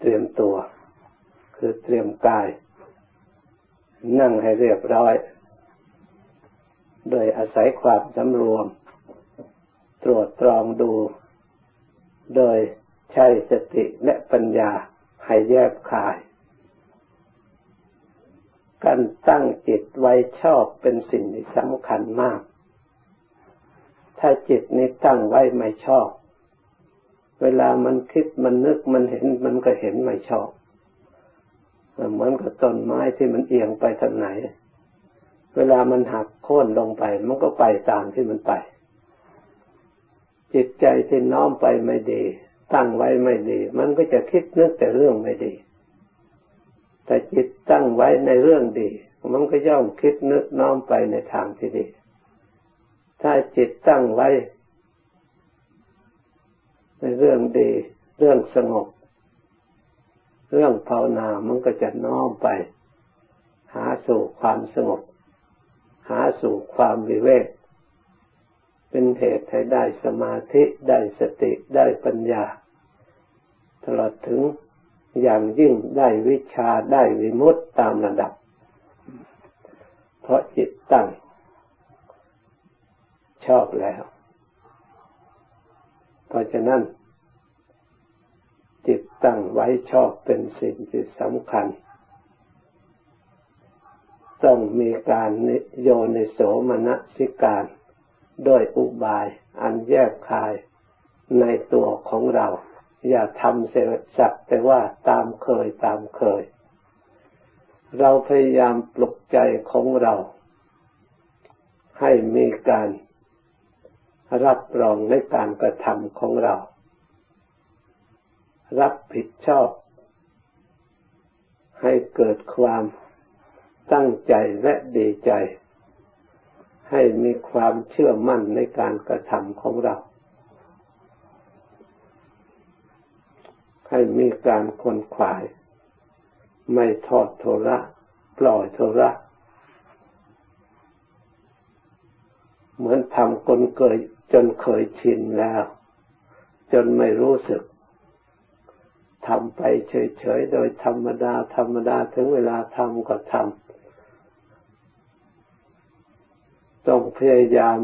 เตรียมตัว คือเตรียมกาย นั่งให้เรียบร้อย โดยอาศัยความสำรวม ตรวจตรองดู โดยใช้สติและปัญญาให้แยบคาย การตั้งจิตไว้ชอบเป็นสิ่งที่สำคัญมาก ถ้าจิตนี้ตั้งไว้ไม่ชอบ เวลามันคิดมันนึกมันเห็นมันก็เห็นไม่ชอบ เหมือนกับต้นไม้ที่มันเอียงไปทางไหน เวลามันหักโค่นลงไป มันก็ไปตามที่มันไป จิตใจที่น้อมไปไม่ดี ตั้งไว้ไม่ดี มันก็จะคิดนึกแต่เรื่องไม่ดี แต่จิตตั้งไว้ในเรื่องดี มันก็ย่อมคิดนึกน้อมไปในทางที่ดี ถ้าจิตตั้งไว้ ในเรื่องดี เรื่องสงบ เรื่องภาวนามันก็จะน้อมไป หาสู่ความสงบ หาสู่ความวิเวกเป็นเหตุให้ได้สมาธิได้สติได้ปัญญา ตลอดถึงอย่างยิ่งได้วิชาได้วิมุตตตามระดับ เพราะจิตตั้ง ชอบแล้ว เพราะฉะนั้น จิตตั้งไว้ชอบเป็นสิ่งที่สำคัญ ต้องมีการโยนิโสมนสิการด้วยอุบาย อันแยกคายในตัวของเรา อย่าทำเสียสักแต่ว่าตามเคยตามเคย เราพยายามปลุกใจของเรา ให้มีการ รับรองในการกระทำของเรา รับผิดชอบ ให้เกิดความตั้งใจและดีใจ ให้มีความเชื่อมั่นในการกระทำของเรา ให้มีการคนขวาย ไม่ทอดโทระ ปล่อยโทระเหมือนทำคนเคย จนเคยชินแล้ว จนไม่รู้สึกทำไปเฉยๆ โดยธรรมดา ธรรมดาถึงเวลาทำก็ทำต้องพยายาม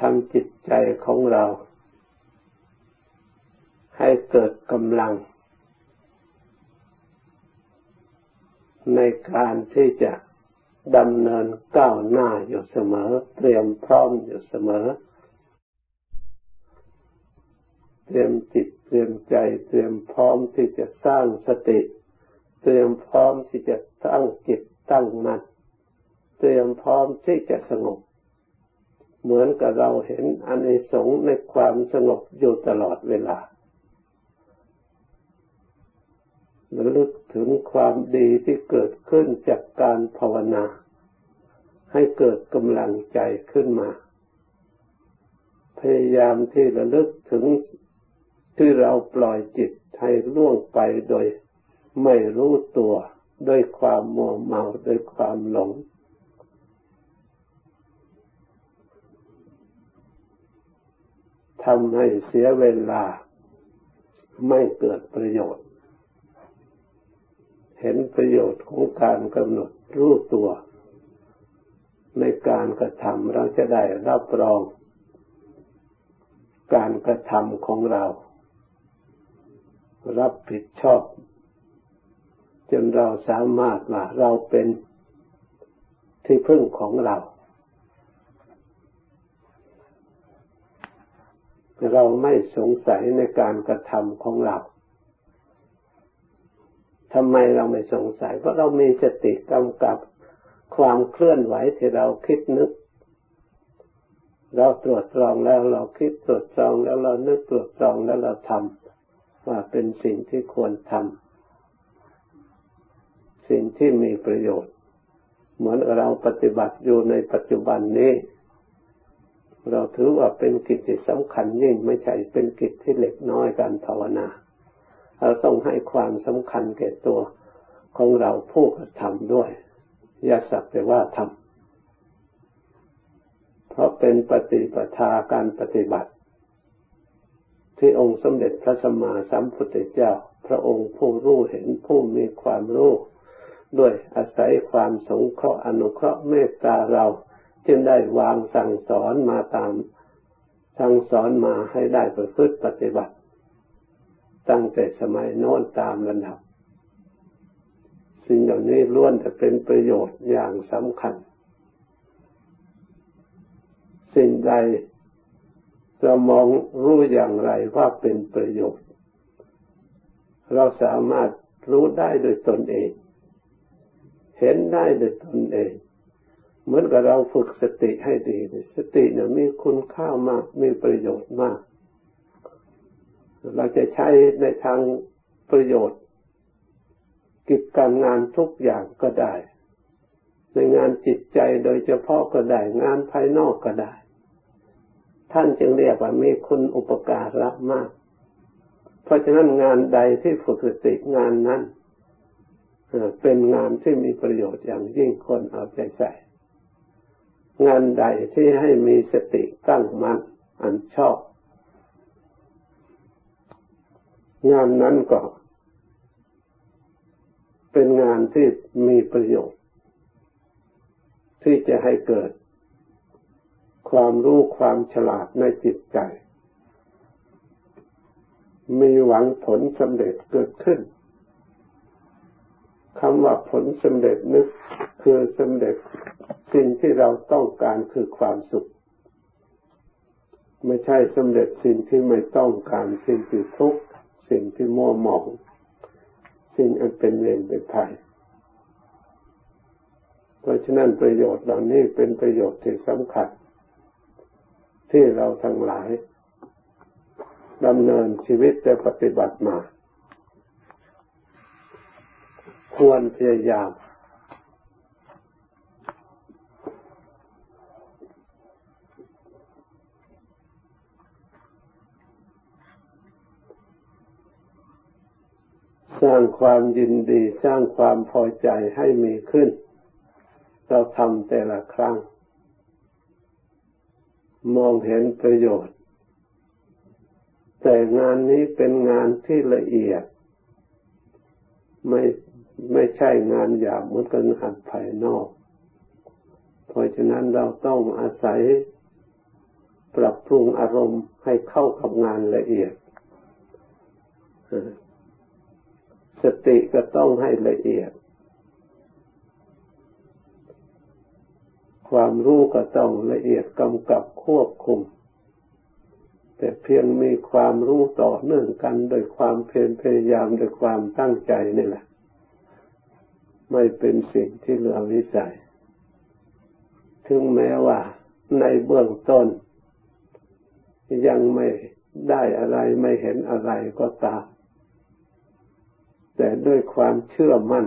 ทำจิตใจของเรา ให้เกิดกำลัง ในการที่จะดำเนินก้าวหน้าอยู่เสมอ เตรียมพร้อมอยู่เสมอ เตรียมจิตเตรียมใจ เตรียมพร้อมที่จะสร้างสติ เตรียมพร้อมที่จะตั้งจิตตั้งมั่นเตรียมพร้อมที่จะสงบ เหมือนกับเราเห็นอานิสงในความสงบอยู่ตลอดเวลาระลึกถึงความดีที่เกิดขึ้นจากการภาวนา ให้เกิดกำลังใจขึ้นมา พยายามที่ระลึกถึง ที่เราปล่อยจิตให้ล่วงไปโดยไม่รู้ตัวด้วยความมัวเมาด้วยความหลง ทำให้เสียเวลาไม่เกิดประโยชน์ เห็นประโยชน์ของการกำหนดรู้ตัว ในการกระทำเราจะได้รับรอง การกระทำของเรา รับผิดชอบ จนเราสามารถว่าเราเป็นที่พึ่งของเรา เราไม่สงสัยในการกระทำของเราทำไมเราไม่สงสัย เพราะเรามีสติกำกับความเคลื่อนไหวที่เราคิดนึก เราตรวจสอบแล้วเราคิดตรวจสอบแล้วเรานึกตรวจสอบแล้วเราทำ ว่าเป็นสิ่งที่ควรทำสิ่งที่มีประโยชน์ เหมือนเราปฏิบัติอยู่ในปัจจุบันนี้ เราถือว่าเป็นกิจที่สำคัญยิ่งไม่ใช่เป็นกิจที่เล็กน้อยการภาวนา เราต้องให้ความสำคัญแก่ตัวของเราผู้กระทำด้วย อย่าสักแต่ว่าทำเพราะเป็นปฏิปทาการปฏิบัติ ที่องค์สมเด็จพระสัมมาสัมพุทธเจ้า พระองค์ผู้รู้เห็นผู้มีความรู้ด้วยอาศัยความสงเคราะห์อนุเคราะห์เมตตาเรา จึงได้วางสั่งสอนมาตาม สั่งสอนมาให้ได้ประพฤติปฏิบัติ ตั้งแต่สมัยโน้นตามระดับ สิ่งเหล่านี้ล้วนจะเป็นประโยชน์อย่างสำคัญ สิ่งใด เรามองรู้อย่างไรว่าเป็นประโยชน์ เราสามารถรู้ได้โดยตนเอง เห็นได้โดยตนเอง เหมือนกับเราฝึกสติให้ดีสติเนี่ยมีคุณค่ามาก มีประโยชน์มาก เราจะใช้ในทางประโยชน์ กิจการงานทุกอย่างก็ได้ ในงานจิตใจโดยเฉพาะก็ได้ งานภายนอกก็ได้ ท่านจึงเรียกว่ามีคุณอุปการะมาก เพราะฉะนั้นงานใดที่ฝึกสติงานนั้นเป็นงานที่มีประโยชน์อย่างยิ่งคนเอาใจใส่ งานใดที่ให้มีสติตั้งมั่นอันชอบ งานนั้นก็ เป็นงานที่มีประโยชน์ ที่จะให้เกิด ความรู้ความฉลาดในจิตใจ มีหวังผลสำเร็จเกิดขึ้นคำว่าผลสำเร็จนึกคือสำเร็จสิ่งที่เราต้องการคือความสุข ไม่ใช่สำเร็จสิ่งที่ไม่ต้องการสิ่งที่ทุกข์สิ่งที่มัวหมอง สิ่งอันเป็นเวรเป็นภัยเพราะฉะนั้นประโยชน์เหล่านี้เป็นประโยชน์ที่สำคัญ ที่เราทั้งหลายดำเนินชีวิตและปฏิบัติมา ควรพยายาม สร้างความยินดีสร้างความพอใจให้มีขึ้น เราทำแต่ละครั้ง มองเห็นประโยชน์ แต่งานนี้เป็นงานที่ละเอียด ไม่ไม่ใช่งานหยาบเหมือนกับงานภายนอก เพราะฉะนั้นเราต้องอาศัยปรับปรุงอารมณ์ให้เข้ากับงานละเอียด สติก็ต้องให้ละเอียด ความรู้ก็ต้องละเอียดกำกับควบคุม แต่เพียงมีความรู้ต่อเนื่องกันโดยความเพียรพยายามโดยความตั้งใจนี่แหละ ไม่เป็นสิ่งที่เหลือวิสัย ถึงแม้ว่าในเบื้องต้น ยังไม่ได้อะไรไม่เห็นอะไรก็ตาม แต่ด้วยความเชื่อมั่น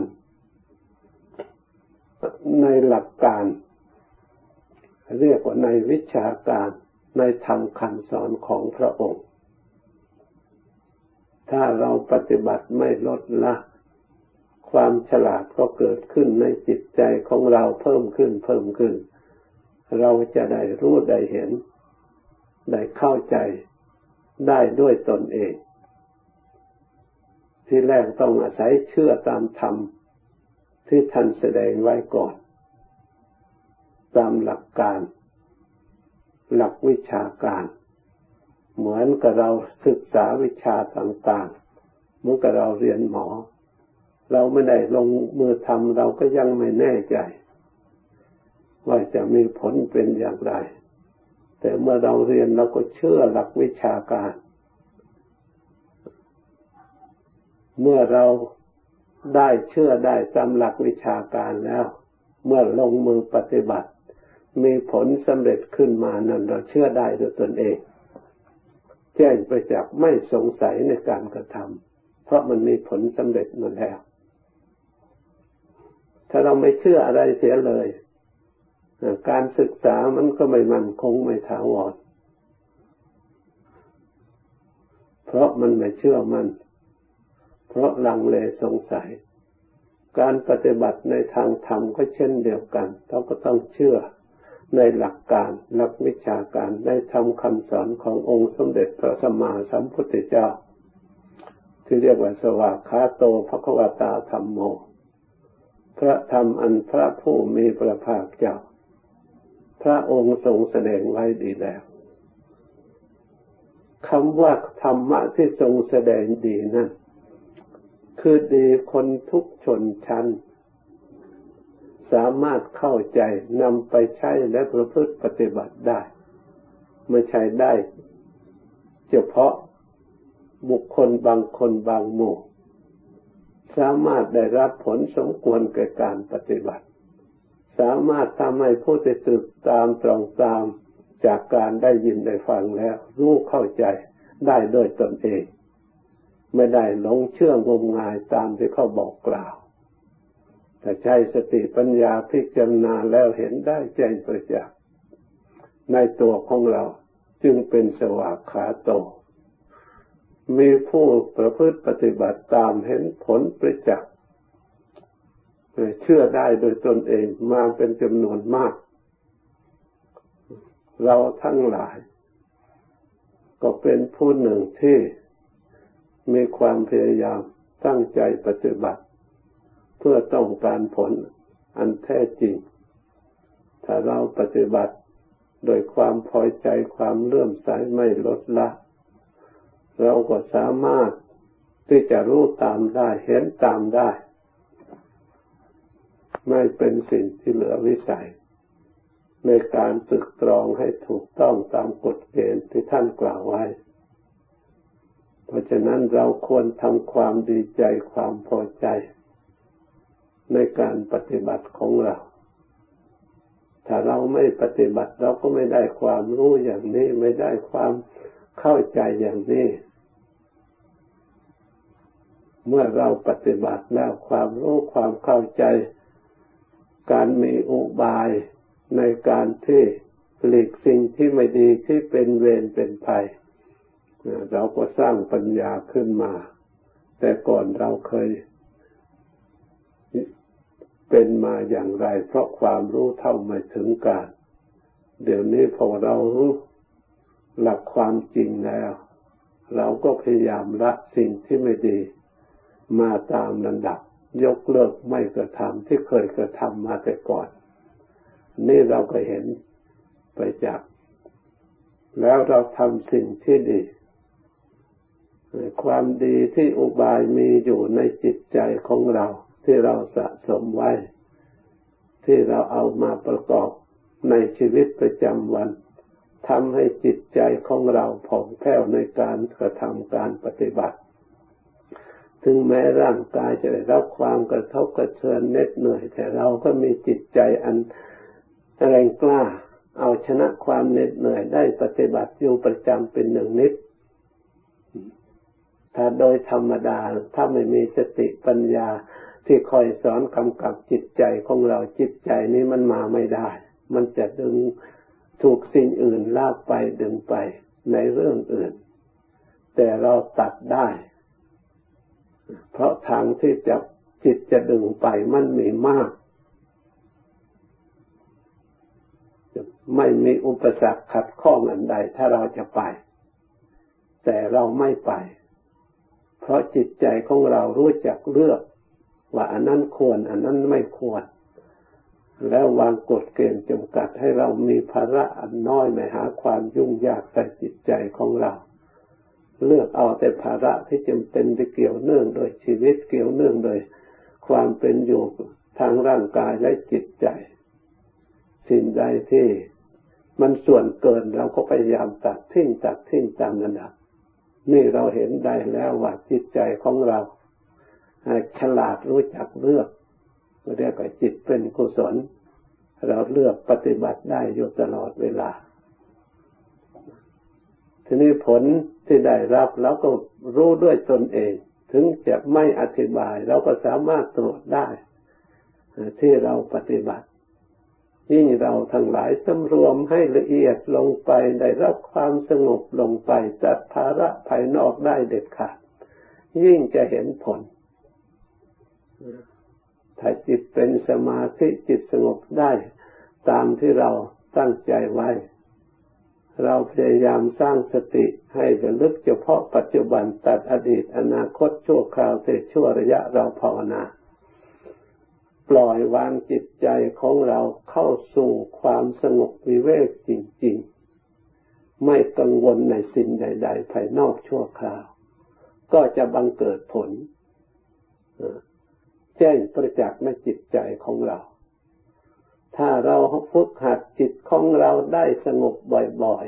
ในหลักการ เรียกว่าในวิชาการในธรรมคำสอนของพระองค์ ถ้าเราปฏิบัติไม่ลดละ ความฉลาดก็เกิดขึ้นในจิตใจของเราเพิ่มขึ้นเพิ่มขึ้น เราจะได้รู้ได้เห็น ได้เข้าใจได้ด้วยตนเอง ที่แรกต้องอาศัยเชื่อตามธรรมที่ท่านแสดงไว้ก่อน ตามหลักการ หลักวิชาการ เหมือนกับเราศึกษาวิชาต่างๆเหมือนกับเราเรียนหมอ เราไม่ได้ลงมือทำเราก็ยังไม่แน่ใจ ว่าจะมีผลเป็นอย่างไร แต่เมื่อเราเรียนเราก็เชื่อหลักวิชาการ เมื่อเราได้เชื่อได้ตามหลักวิชาการแล้ว เมื่อลงมือปฏิบัติ มีผลสำเร็จขึ้นมานั้นเราเชื่อได้ด้วยตนเอง แจ้งไปจากไม่สงสัยในการกระทำเพราะมันมีผลสำเร็จมาแล้ว ถ้าเราไม่เชื่ออะไรเสียเลย การศึกษามันก็ไม่มันคงไม่ถาวรเพราะมันไม่เชื่อมันเพราะลังเลสงสัย การปฏิบัติในทางธรรมก็เช่นเดียวกัน เราก็ต้องเชื่อ ในหลักการหลักวิชาการได้ทำคำสอนขององค์สมเด็จพระสัมมาสัมพุทธเจ้า ที่เรียกว่าสวากขาโตภควตาธรรมโม พระธรรมอันพระผู้มีพระภาคเจ้า พระองค์ทรงแสดงไว้ดีแล้วคำว่าธรรมะที่ทรงแสดงดีนั่นคือดีคนทุกชนชั้น สามารถเข้าใจนำไปใช้และประพฤติปฏิบัติได้ ไม่ใช่ได้ เฉพาะบุคคลบางคนบางหมู่ สามารถได้รับผลสมควรแก่การปฏิบัติ สามารถทำให้ผู้ติดตึกตามตรองตามจากการได้ยินได้ฟังแล้ว รู้เข้าใจได้โดยตนเอง ไม่ได้หลงเชื่องมงายตามที่เขาบอกกล่าว แต่ใช้สติปัญญาพิจารณาแล้วเห็นได้แจ้งประจักษ์ในตัวของเราจึงเป็นสวากขาโต มีผู้ประพฤติปฏิบัติตามเห็นผลประจักษ์เชื่อได้โดยตนเองมาเป็นจำนวนมาก เราทั้งหลาย ก็เป็นผู้หนึ่งที่มีความพยายามตั้งใจปฏิบัติ เพื่อต้องการผลอันแท้จริง ถ้าเราปฏิบัติโดยความพอใจความเลื่อมใสไม่ลดละ เราก็สามารถที่จะรู้ตามได้เห็นตามได้ ไม่เป็นสิ่งที่เหลือวิสัย ในการตึกตรองให้ถูกต้องตามกฎเกณฑ์ที่ท่านกล่าวไว้ เพราะฉะนั้นเราควรทำความดีใจความพอใจ ในการปฏิบัติของเรา ถ้าเราไม่ปฏิบัติเราก็ไม่ได้ความรู้อย่างนี้ ไม่ได้ความเข้าใจอย่างนี้ เมื่อเราปฏิบัติแล้วความรู้ความเข้าใจ การมีอุบายในการที่หลีกสิ่งที่ไม่ดีที่เป็นเวรเป็นภัยเราก็สร้างปัญญาขึ้นมา แต่ก่อนเราเคย เป็นมาอย่างไร เพราะความรู้เท่าไม่ถึงการ เดี๋ยวนี้พอเรารู้หลักความจริงแล้ว เราก็พยายามละสิ่งที่ไม่ดี มาตามลำดับ ยกเลิกไม่กระทำที่เคยกระทำมาแต่ก่อน นี่เราก็เห็นไปจาก แล้วเราทำสิ่งที่ดีความดีที่อุบายมีอยู่ในจิตใจของเรา ที่เราสะสมไว้ ที่เราเอามาประกอบในชีวิตประจำวันทำให้จิตใจของเราผ่องแผ้วในการกระทำการปฏิบัติ ถึงแม้ร่างกายจะได้รับความกระทบกระเทือนเหน็ดเหนื่อย แต่เราก็มีจิตใจอันแรงกล้า เอาชนะความเหน็ดเหนื่อยได้ปฏิบัติอยู่ประจำเป็นหนึ่งนิด ถ้าโดยธรรมดาถ้าไม่มีสติปัญญา ที่คอยสอนกำกับจิตใจของเราจิตใจนี้มันมาไม่ได้ มันจะดึงถูกสิ่งอื่นลากไปดึงไปในเรื่องอื่น แต่เราตัดได้ เพราะทางที่จะจิตจะดึงไปมันมีมาก ไม่มีอุปสรรคขัดข้องอันใดถ้าเราจะไป แต่เราไม่ไป เพราะจิตใจของเรารู้จักเลือก ว่าอันนั้นควร อันนั้นไม่ควร แล้ววางกฎเกณฑ์จำกัดให้เรามีภาระอันน้อยไม่หาความยุ่งยากใส่จิตใจของเรา เลือกเอาแต่ภาระที่จำเป็นที่เกี่ยวเนื่องโดยชีวิตเกี่ยวเนื่องโดยความเป็นอยู่ทางร่างกายและจิตใจ สิ่งใดที่มันส่วนเกินเราก็พยายามตัดทิ้งตัดทิ้งตามระดับนี่เราเห็นได้แล้วว่าจิตใจของเรา ฉลาดรู้จักเลือกเรียกว่าจิตเป็นกุศล เราเลือกปฏิบัติได้อยู่ตลอดเวลา ทีนี้ผลที่ได้รับเราก็รู้ด้วยตนเอง ถึงจะไม่อธิบายเราก็สามารถตรวจได้ ที่เราปฏิบัติยิ่งเราทั้งหลายสำรวมให้ละเอียดลงไปได้รับความสงบลงไปจัดภาระภายนอกได้เด็ดขาด ยิ่งจะเห็นผล ถ้าจิตเป็นสมาธิจิตสงบได้ ตามที่เราตั้งใจไว้ เราพยายามสร้างสติให้ระลึกเฉพาะปัจจุบันตัดอดีตอนาคตชั่วคราวเสชั่วระยะเราภาวนา ปล่อยวางจิตใจของเราเข้าสู่ความสงบวิเวกจริง ๆ ไม่กังวลในสิ่งใด ๆ ภายนอกชั่วคราว ก็จะบังเกิดผล แจ้งประจักษ์ในจิตใจของเรา ถ้าเราฝึกหัดจิตของเราได้สงบบ่อย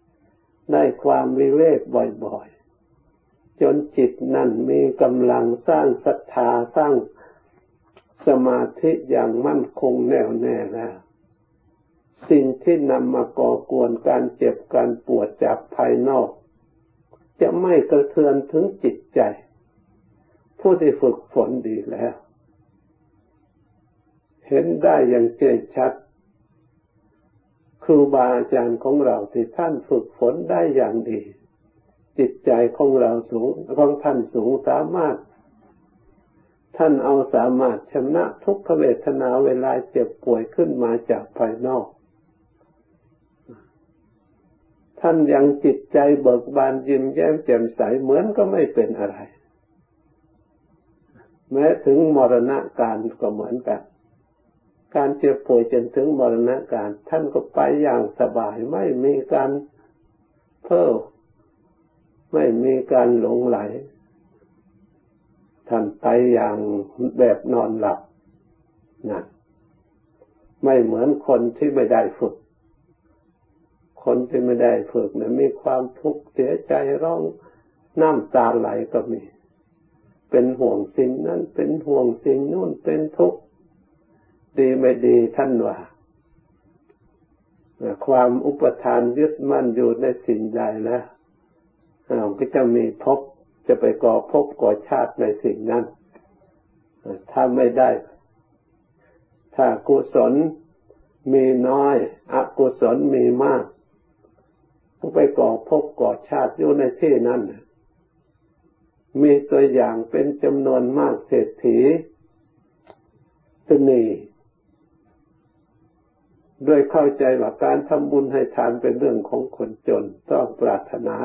ๆ ได้ความวิเวกบ่อยๆ จนจิตนั่นมีกำลังสร้างศรัทธาสร้างสมาธิอย่างมั่นคงแน่วแน่แล้วสิ่งที่นำมาก่อกวนการเจ็บการปวดจากภายนอก จะไม่กระเทือนถึงจิตใจ ผู้ที่ฝึกฝนดีแล้ว เห็นได้อย่างเจนชัดครูบาอาจารย์ของเราที่ท่านฝึกฝนได้อย่างดี จิตใจของเราสูงของท่านสูงสามารถ ท่านเอาสามารถชนะทุกขเวทนาเวลาเจ็บป่วยขึ้นมาจากภายนอก ท่านยังจิตใจเบิกบานยิ้มแย้มแจ่มใสเหมือนก็ไม่เป็นอะไร แม้ถึงมรณะการก็เหมือนกัน การเจ็บป่วยจนถึงมรณะการ ท่านก็ไปอย่างสบายไม่มีการเพ้อไม่มีการหลงไหล ท่านไปอย่างแบบนอนหลับนะไม่เหมือนคนที่ไม่ได้ฝึก คนที่ไม่ได้ฝึกเนี่ยมีความทุกข์เสียใจร้องน้ำตาไหลก็มี เป็นห่วงสิ่งนั้นเป็นห่วงสิ่งนู้นเป็นทุกข์ดีไม่ดีท่านว่าความอุปทานยึดมั่นอยู่ในสิ่งใดแล้วก็จะมีภพจะไปก่อภพก่อชาติในสิ่งนั้นถ้าไม่ได้ ถ้ากุศลมีน้อย อกุศลมีมากก็ไปก่อภพก่อชาติอยู่ในที่นั้น มีตัวอย่างเป็นจำนวนมากเศรษฐีสนีโดยเข้าใจว่าการทำบุญให้ทานเป็นเรื่องของคนจน ต้องปรารถนา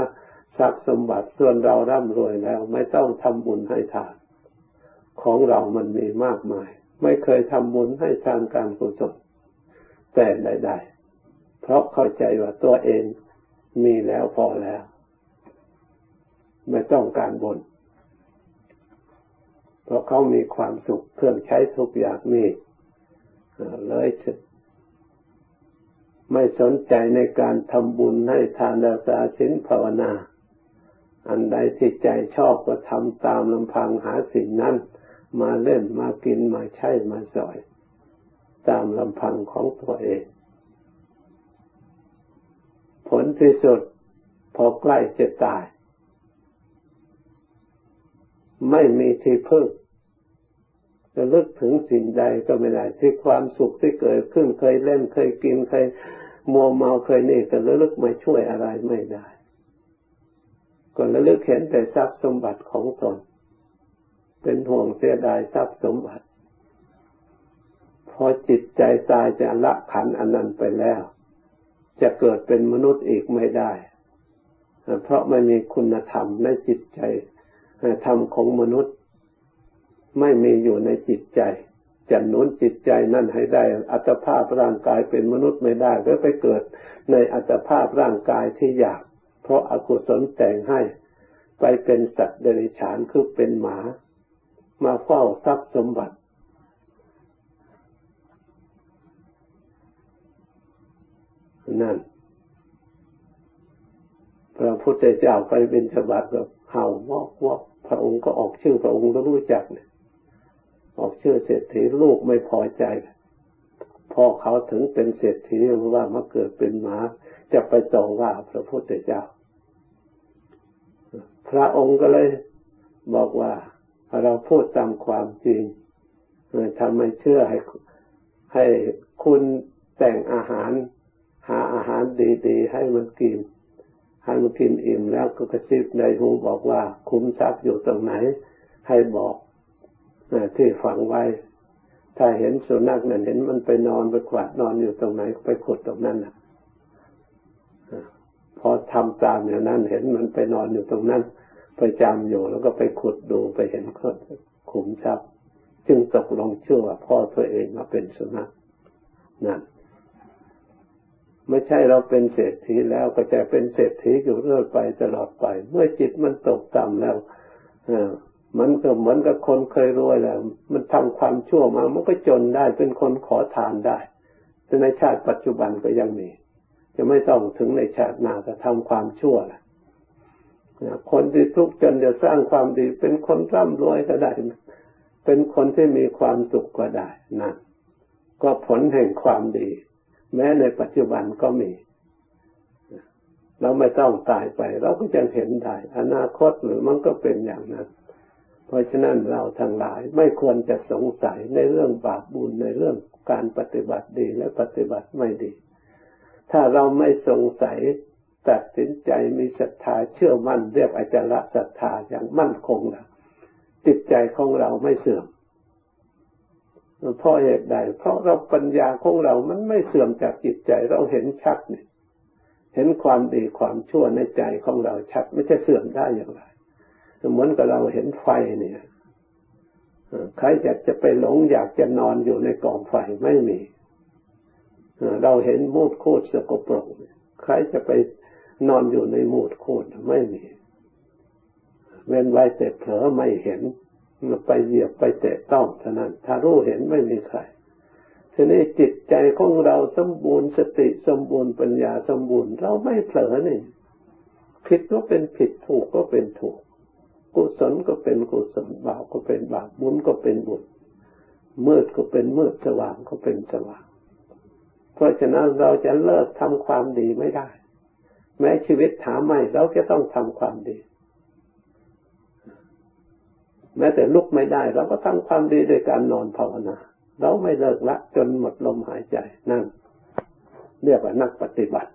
ทรัพย์สมบัติส่วนเราร่ำรวยแล้ว ไม่ต้องทำบุญให้ทาน ของเรามันมีมากมาย ไม่เคยทำบุญให้ทานการกุศลแต่ใดๆเพราะเข้าใจว่าตัวเองมีแล้วพอแล้ว ไม่ต้องการบุญ เพราะเขามีความสุขเครื่องใช้ทุกอย่างมีเลยไม่สนใจในการทำบุญให้ทานรักษาศีลภาวนา อันใดที่ใจชอบก็ทำตามลำพังหาสิ่งนั้น มาเล่นมากินมาใช้มาสอย ตามลำพังของตัวเอง ผลที่สุดพอใกล้จะตาย ไม่มีที่พึ่งจะลึกถึงสิ่งใดก็ไม่ได้ที่ความสุขที่เกิดขึ้นเคยเล่นเคยกินเคยมัวเมาเคยนี่ก็ระลึกไม่ช่วยอะไรไม่ได้ ก็ระลึกเห็นแต่ทรัพย์สมบัติของตน เป็นห่วงเสียดายทรัพย์สมบัติ พอจิตใจตายจะละขันอันนั้นไปแล้ว จะเกิดเป็นมนุษย์อีกไม่ได้ เพราะไม่มีคุณธรรมในจิตใจ ธรรมของมนุษย์ ไม่มีอยู่ในจิตใจจะนุนจิตใจนั่นให้ได้ อัตภาพร่างกายเป็นมนุษย์ไม่ได้ก็ไปเกิดในอัตภาพร่างกายที่อยาก เพราะอากุศลแต่งให้ ไปเป็นสัตว์เดรัจฉานคือเป็นหมา มาเฝ้าทรัพย์สมบัติ นั่น พระพุทธเจ้าไปเป็นฉบับแบบ เห่าวอกวอกพระองค์ก็ออกชื่อพระองค์ก็รู้จักเนี่ยออกชื่อเศรษฐีลูกไม่พอใจพ่อเขาถึงเป็นเศรษฐีว่ามาเกิดเป็นหมาจะไปต่อว่าพระพุทธเจ้า พระองค์ก็เลยบอกว่าเราพูดตามความจริงทำไมเชื่อให้ให้คุณแต่งอาหาร หาอาหารดี ๆ ให้มันกิน ให้มันกินอิ่มแล้วก็กระซิบในหูบอกว่า คุ้มทรัพย์อยู่ตรงไหน ให้บอกที่ฝังไว้ ถ้าเห็นสุนัขนั่นเห็นมันไปนอนไปขวาดนอนอยู่ตรงไหนไปขุดตรงนั้นนะพอทำตามอย่างนั้นเห็นมันไปนอนอยู่ตรงนั้นไปจำอยู่แล้วก็ไปขุดดูไปเห็นขุมทรัพย์ จึงตกลงเชื่อว่าพ่อตัวเองมาเป็นสุนัขนั่น ไม่ใช่เราเป็นเศรษฐีแล้วก็จะเป็นเศรษฐีอยู่เรื่อยไปตลอดไป เมื่อจิตมันตกต่ำแล้วอมันก็เหมือนกับคนเคยรวยแล้ว มันทำความชั่วมา มันก็จนได้เป็นคนขอทานได้แต่ในชาติปัจจุบันก็ยังมี จะไม่ต้องถึงในชาติหน้าจะทำความชั่วแหละคนที่ทุกข์จนจะสร้างความดี เป็นคนร่ำรวยก็ได้ เป็นคนที่มีความสุขก็ได้นั่นก็ผลแห่งความดี แม้ในปัจจุบันก็มี เราไม่ต้องตายไป เราก็จะเห็นได้ อนาคตหรือมันก็เป็นอย่างนั้น เพราะฉะนั้นเราทั้งหลายไม่ควรจะสงสัยในเรื่องบาปบุญในเรื่องการปฏิบัติดีและปฏิบัติไม่ดี ถ้าเราไม่สงสัยตัดสินใจมีศรัทธาเชื่อมั่นเรียกอาจารย์ศรัทธาอย่างมั่นคงแล้วจิตใจของเราไม่เสื่อม เพราะเหตุใด เพราะเราปัญญาของเรามันไม่เสื่อมจากจิตใจ เราเห็นชัดเนี่ย เห็นความดีความชั่วในใจของเราชัด ไม่ใช่เสื่อมได้อย่างไร เหมือนกับเราเห็นไฟเนี่ยใครอยากจะไปหลงอยากจะนอนอยู่ในกองไฟไม่มีเราเห็นมูดโคตรสกปรกใครจะไปนอนอยู่ในมูดโคตรไม่มี เว้นไว้แต่เผลอไม่เห็น ไปเหยียบไปแตะต้องเท่านั้น ถ้ารู้เห็นไม่มีใครทีนี้จิตใจของเราสมบูรณ์สติสมบูรณ์ปัญญาสมบูรณ์ เราไม่เผลอนี่ผิดก็เป็นผิดถูกก็เป็นถูก กุศลก็เป็นกุศลบาปก็เป็นบาปบุญก็เป็นบุญมืดก็เป็นมืดสว่างก็เป็นสว่าง เพราะฉะนั้นเราจะเลิกทำความดีไม่ได้ แม้ชีวิตถามไม่เราจะต้องทำความดี แม้แต่ลุกไม่ได้ เราก็ทำความดีโดยการนอนภาวนา เราไม่เลิกละ จนหมดลมหายใจนั่นเรียกว่านักปฏิบัติ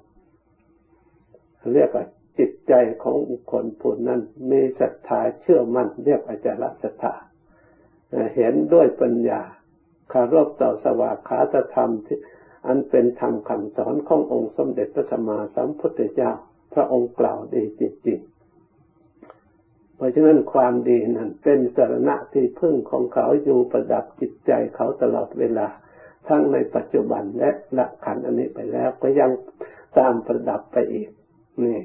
เรียกว่าจิตใจของบุคคลผู้นั้นมีศรัทธาเชื่อมั่นเรียกอาจารศรัทธาเห็นด้วยปัญญาคารพต่อสวากขาตธรรมที่อันเป็นธรรมคำสอนขององค์สมเด็จพระสัมมาสัมพุทธเจ้า พระองค์กล่าวดีจริงๆ เพราะฉะนั้นความดีนั้นเป็นสารณะที่พึ่งของเขาอยู่ประดับจิตใจเขาตลอดเวลา ทั้งในปัจจุบันและละขันอันนี้ไปแล้วก็ยังตามประดับไปอีก นี่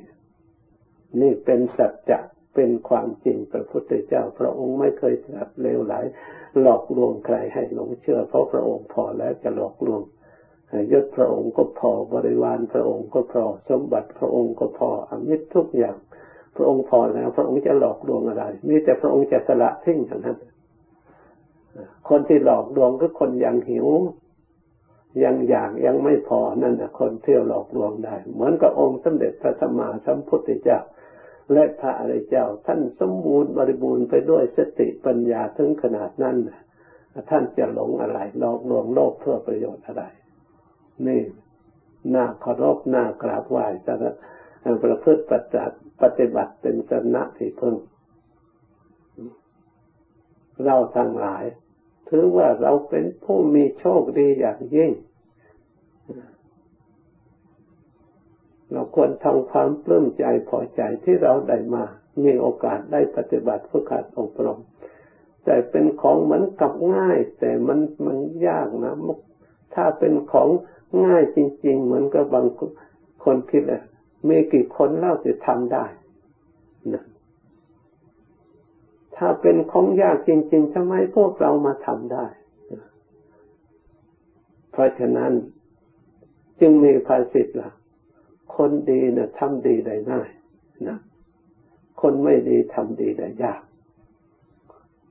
นี่เป็นสัจจะเป็นความจริงพระพุทธเจ้า พระองค์ไม่เคยตรัสเลวไหลหลอกลวงใครให้หลงเชื่อ เพราะพระองค์พอแล้วจะหลอกลวงยศพระองค์ก็พอบริวารพระองค์ก็พอสมบัติพระองค์ก็พออมิตรทุกอย่าง พระองค์พอแล้ว พระองค์จะหลอกลวงอะไรมีแต่พระองค์จะสละทิ้งเท่านั้นคนที่หลอกลวงคือคนยังหิว ยังอยากยังไม่พอนั่นแหะคนเที่ยวหลอกลวงได้ เหมือนกับองค์สมเด็จพระสัมมาสัมพุทธเจ้า และพระอริยเจ้า ท่านสมบูรณ์บริบูรณ์ไปด้วยสติปัญญาถึงขนาดนั้นท่านจะหลงอะไรหลอกลวงโลกเพื่อประโยชน์อะไร นี่น่าเคารพน่ากราบไหว้แต่ ประพฤติปฏิบัติปฏิบัติเป็นสนะที่พึ่งเราทั้งหลาย ถือว่าเราเป็นผู้มีโชคดีอย่างยิ่ง เราควรทำความปลื้มใจพอใจที่เราได้มา มีโอกาสได้ปฏิบัติฝึกหัดอบรม แต่เป็นของเหมือนกับง่าย แต่มันมันยากนะถ้าเป็นของง่ายจริง ๆ เหมือนกับบางคนคิดเลย มีกี่คนเล่าจะทำได้นะถ้าเป็นของยากจริงๆทำไมพวกเรามาทำได้เพราะฉะนั้นจึงมีภาษิตละ่ะ คนดีนะทำดีได้ง่ายนะคนไม่ดีทำดีได้ยาก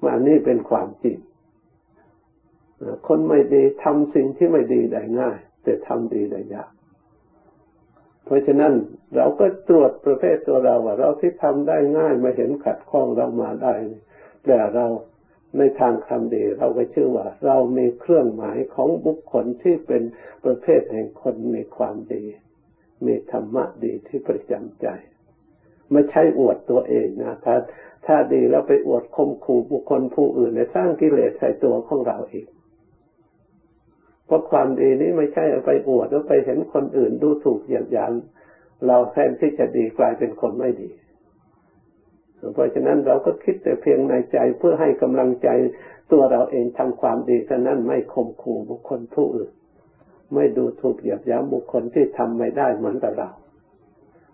มานี่เป็นความจริง คนไม่ดีทำสิ่งที่ไม่ดีได้ง่าย แต่ทำดีได้ยาก เพราะฉะนั้นเราก็ตรวจประเภทตัวเราว่า เราที่ทำได้ง่ายมาเห็นขัดข้องเรามาได้แต่เราในทางคำดีเราก็ชื่อว่า เรามีเครื่องหมายของบุคคลที่เป็นประเภทแห่งคนมีความดี มีธรรมะดีที่ประจำใจ ไม่ใช่อวดตัวเองนะถ้าถ้าดีแล้วไปอวดคมขู่บุคคลผู้อื่นในสร้างกิเลสใส่ตัวของเราเอง เพราะความดีนี้ไม่ใช่เอาไปอวดแล้วไปเห็นคนอื่นดูถูกเหยียดหยามเราแทนที่จะดีกลายเป็นคนไม่ดี เพราะฉะนั้นเราก็คิดแต่เพียงในใจเพื่อให้กำลังใจตัวเราเองทำความดีเท่านั้นไม่ข่มขู่บุคคลผู้อื่น ไม่ดูถูกเหยียบย้ำบุคคลที่ทำไม่ได้เหมือนกับเรา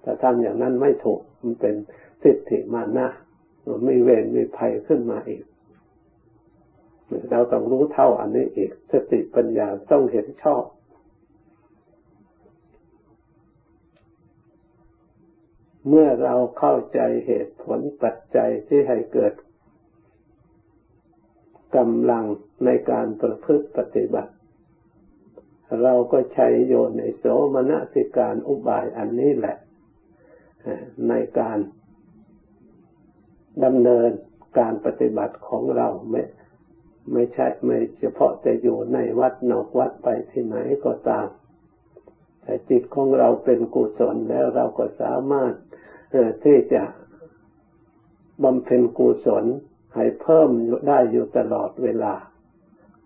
แต่ทำอย่างนั้นไม่ถูกมันเป็นทิฏฐิมานะมีเวรมีภัยขึ้นมาอีก เราต้องรู้เท่าอันนี้อีกสติปัญญาต้องเห็นชอบ เมื่อเราเข้าใจเหตุผลปัจจัยที่ให้เกิดกำลังในการประพฤติปฏิบัติ เราก็ใช้โยนในโสมนสิการอุบายอันนี้แหละ ในการดำเนินการปฏิบัติของเราไม่ ไม่ใช่ไม่เฉพาะแต่อยู่ในวัดนอกวัดไปที่ไหนก็ตาม แต่จิตของเราเป็นกุศลแล้วเราก็สามารถที่จะบำเพ็ญกุศลให้เพิ่มได้อยู่ตลอดเวลา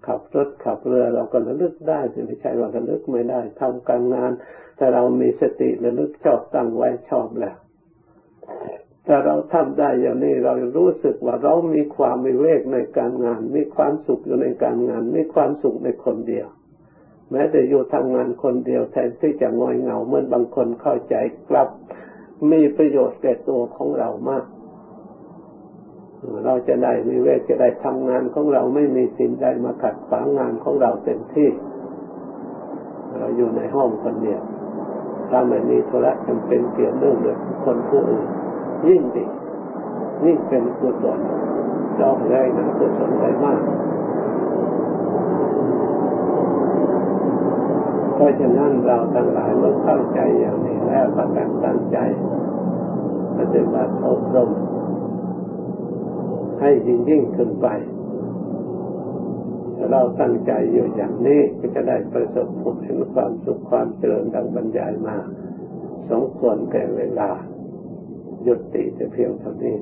ขับรถขับเรือเราก็ระลึกได้ไม่ใช่ว่าระลึกไม่ได้ทำการงาน แต่เรามีสติระลึกชอบตั้งไว้ชอบแล้ว ถ้าเราทำได้อย่างนี้เรารู้สึกว่าเรามีความมีเวกในการงาน มีความสุขอยู่ในการงาน มีความสุขในคนเดียว แม้แต่อยู่ทำงานคนเดียวแทนที่จะงอยเหงาเหมือนบางคนเข้าใจกลับ มีประโยชน์แก่ตัวของเรามาก เราจะได้มีเวกจะได้ทำงานของเราไม่มีสิ่งใดมาขัดขวางงานของเราเต็มที่ เราอยู่ในห้องคนเดียวถ้าไม่มีธุระจำเป็นเกี่ยวเนื่องกับคนผู้อื่น ยิ่งดียิ่งเป็นกุศลเราได้นะกุศลได้มาก เพราะฉะนั้นเราทั้งหลายเมื่อเข้าใจอย่างนี้แล้วประกันตั้งใจปฏิบัติอบรมให้ยิ่งยิ่งขึ้นไป เราตั้งใจอยู่อย่างนี้ก็จะได้ประสบพบเห็นความสุขความเจริญดังบรรยายมา สมควรแก่เวลา ยุติแต่เพียงเท่านี้